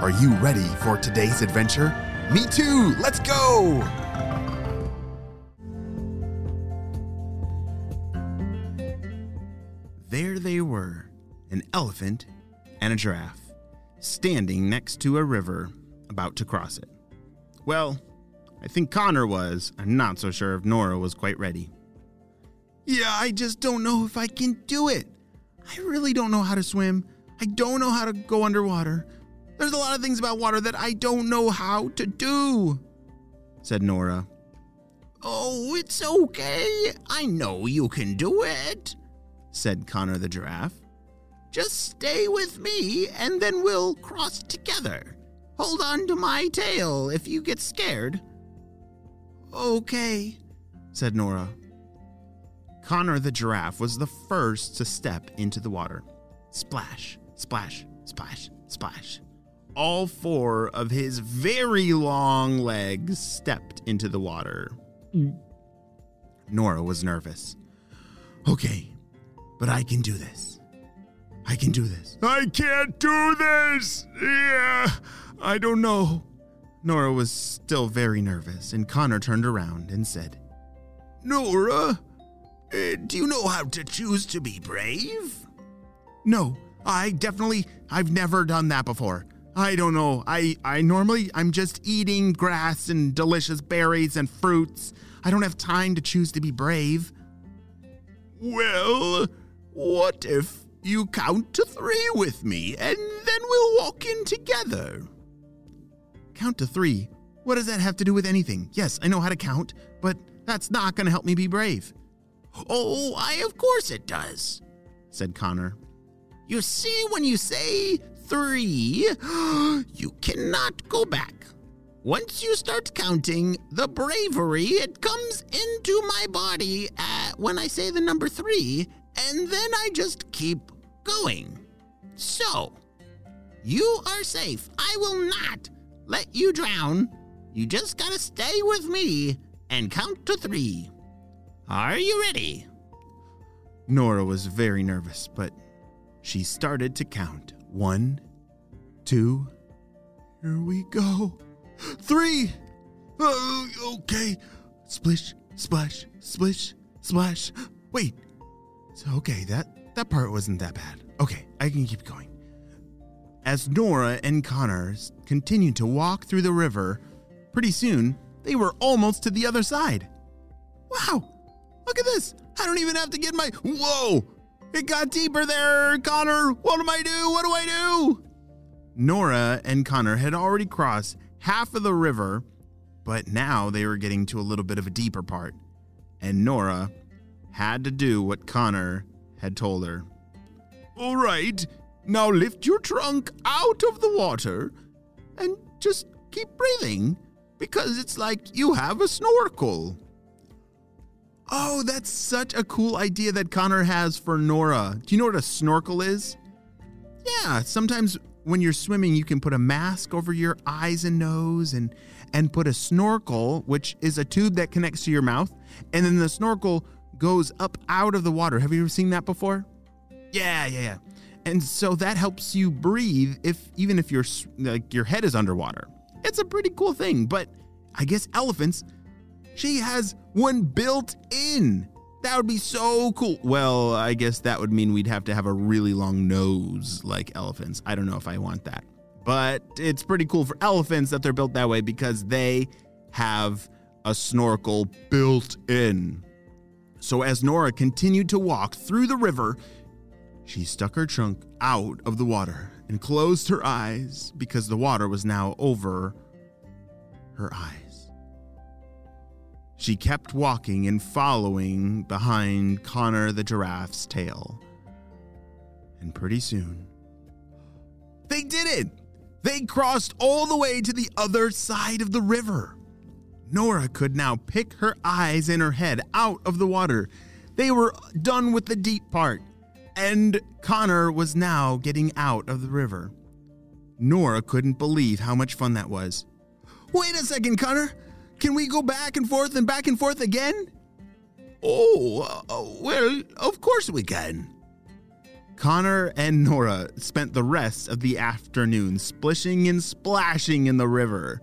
are you ready for today's adventure? Me too! Let's go! There they were an elephant and a giraffe, standing next to a river, about to cross it. Well, I think Connor was. I'm not so sure if Nora was quite ready. Yeah, I just don't know if I can do it. I really don't know how to swim. I don't know how to go underwater. There's a lot of things about water that I don't know how to do, said Nora. Oh, it's okay. I know you can do it, said Connor the giraffe. Just stay with me and then we'll cross together. Hold on to my tail if you get scared. Okay, said Nora. Connor the giraffe was the first to step into the water. Splash, splash, splash, splash. All four of his very long legs stepped into the water. Nora was nervous. Okay, but I can do this. I can do this. I can't do this. Yeah, I don't know. Nora was still very nervous, and Connor turned around and said, Nora, uh, do you know how to choose to be brave? No, I definitely, I've never done that before. I don't know. I, I normally, I'm just eating grass and delicious berries and fruits. I don't have time to choose to be brave. Well, what if you count to three with me and then we'll walk in together? Count to three? What does that have to do with anything? Yes, I know how to count, but that's not going to help me be brave. Oh, I of course it does, said Connor. You see, when you say three, you cannot go back. Once you start counting, the bravery, it comes into my body uh, when I say the number three, and then I just keep going. So, you are safe. I will not let you drown. You just gotta stay with me and count to three. Are you ready? Nora was very nervous, but she started to count. One, two, here we go. Three! Uh, okay. Splish, splash, splish, splash. Wait. So, okay, that, that part wasn't that bad. Okay, I can keep going. As Nora and Connor continued to walk through the river, pretty soon they were almost to the other side. Wow! Look at this! I don't even have to get my. Whoa! It got deeper there, Connor! What do I do? What do I do? Nora and Connor had already crossed half of the river, but now they were getting to a little bit of a deeper part. And Nora had to do what Connor had told her. All right, now lift your trunk out of the water and just keep breathing because it's like you have a snorkel. Oh, that's such a cool idea that Connor has for Nora. Do you know what a snorkel is? Yeah, sometimes when you're swimming, you can put a mask over your eyes and nose and and put a snorkel, which is a tube that connects to your mouth, and then the snorkel goes up out of the water. Have you ever seen that before? Yeah, yeah, yeah. And so that helps you breathe if even if your like your head is underwater. It's a pretty cool thing, but I guess elephants she has one built in. That would be so cool. Well, I guess that would mean we'd have to have a really long nose like elephants. I don't know if I want that. But it's pretty cool for elephants that they're built that way because they have a snorkel built in. So as Nora continued to walk through the river, she stuck her trunk out of the water and closed her eyes because the water was now over her eyes. She kept walking and following behind Connor the giraffe's tail. And pretty soon, they did it! They crossed all the way to the other side of the river. Nora could now pick her eyes and her head out of the water. They were done with the deep part, and Connor was now getting out of the river. Nora couldn't believe how much fun that was. Wait a second, Connor. Can we go back and forth and back and forth again? Oh, uh, well, of course we can. Connor and Nora spent the rest of the afternoon splishing and splashing in the river.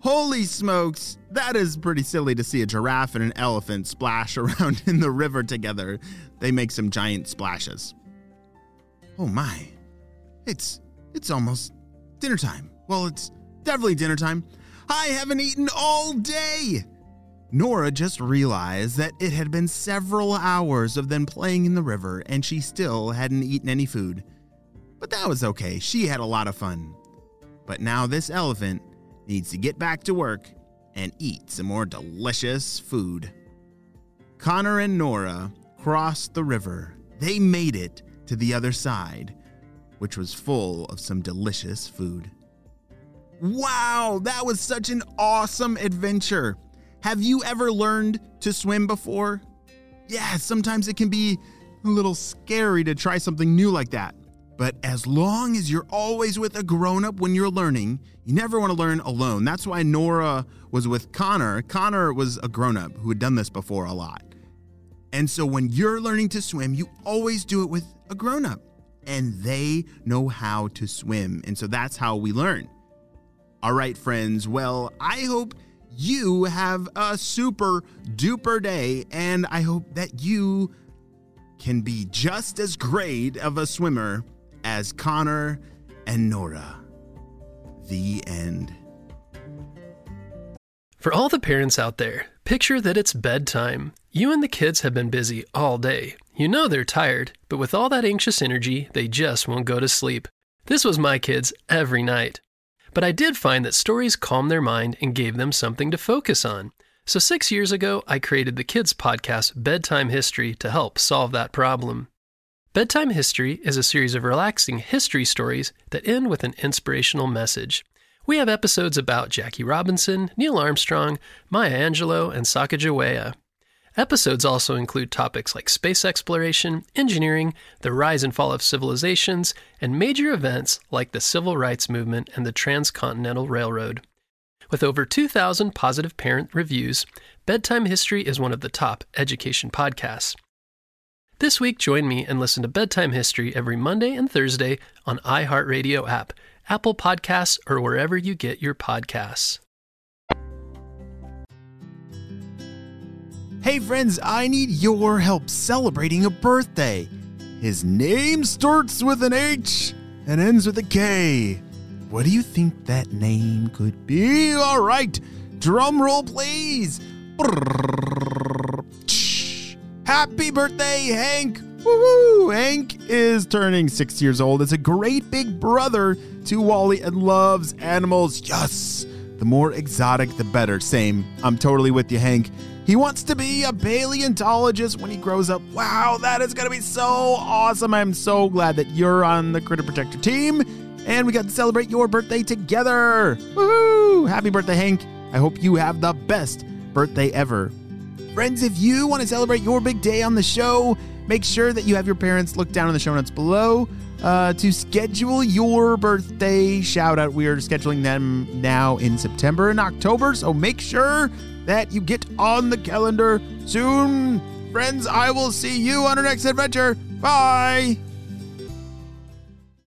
Holy smokes, that is pretty silly to see a giraffe and an elephant splash around in the river together. They make some giant splashes. Oh my. It's it's almost dinner time. Well, it's definitely dinner time. I haven't eaten all day. Nora just realized that it had been several hours of them playing in the river and she still hadn't eaten any food. But that was okay, she had a lot of fun. But now this elephant needs to get back to work and eat some more delicious food. Connor and Nora crossed the river. They made it to the other side, which was full of some delicious food. Wow, that was such an awesome adventure! Have you ever learned to swim before? Yeah, sometimes it can be a little scary to try something new like that. But as long as you're always with a grown up when you're learning, you never want to learn alone. That's why Nora was with Connor. Connor was a grown up who had done this before a lot. And so when you're learning to swim, you always do it with a grown up, and they know how to swim. And so that's how we learn. All right, friends. Well, I hope you have a super duper day, and I hope that you can be just as great of a swimmer as Connor and Nora. The end. For all the parents out there, picture that it's bedtime. You and the kids have been busy all day. You know they're tired, but with all that anxious energy, they just won't go to sleep. This was my kids every night. But I did find that stories calmed their mind and gave them something to focus on. So, six years ago, I created the kids' podcast, Bedtime History, to help solve that problem. Bedtime History is a series of relaxing history stories that end with an inspirational message. We have episodes about Jackie Robinson, Neil Armstrong, Maya Angelou, and Sacagawea. Episodes also include topics like space exploration, engineering, the rise and fall of civilizations, and major events like the Civil Rights Movement and the Transcontinental Railroad. With over 2,000 positive parent reviews, Bedtime History is one of the top education podcasts. This week, join me and listen to Bedtime History every Monday and Thursday on iHeartRadio app, Apple Podcasts, or wherever you get your podcasts. Hey friends, I need your help celebrating a birthday. His name starts with an H and ends with a K. What do you think that name could be? All right, drum roll please. Happy birthday, Hank! Woohoo! Hank is turning six years old. Is a great big brother to Wally and loves animals. Yes! The more exotic, the better. Same. I'm totally with you, Hank. He wants to be a paleontologist when he grows up. Wow, that is going to be so awesome. I'm so glad that you're on the Critter Protector team and we got to celebrate your birthday together. Woohoo! Happy birthday, Hank. I hope you have the best birthday ever. Friends, if you want to celebrate your big day on the show, make sure that you have your parents look down in the show notes below uh, to schedule your birthday shout out. We are scheduling them now in September and October, so make sure that you get on the calendar soon. Friends, I will see you on our next adventure. Bye.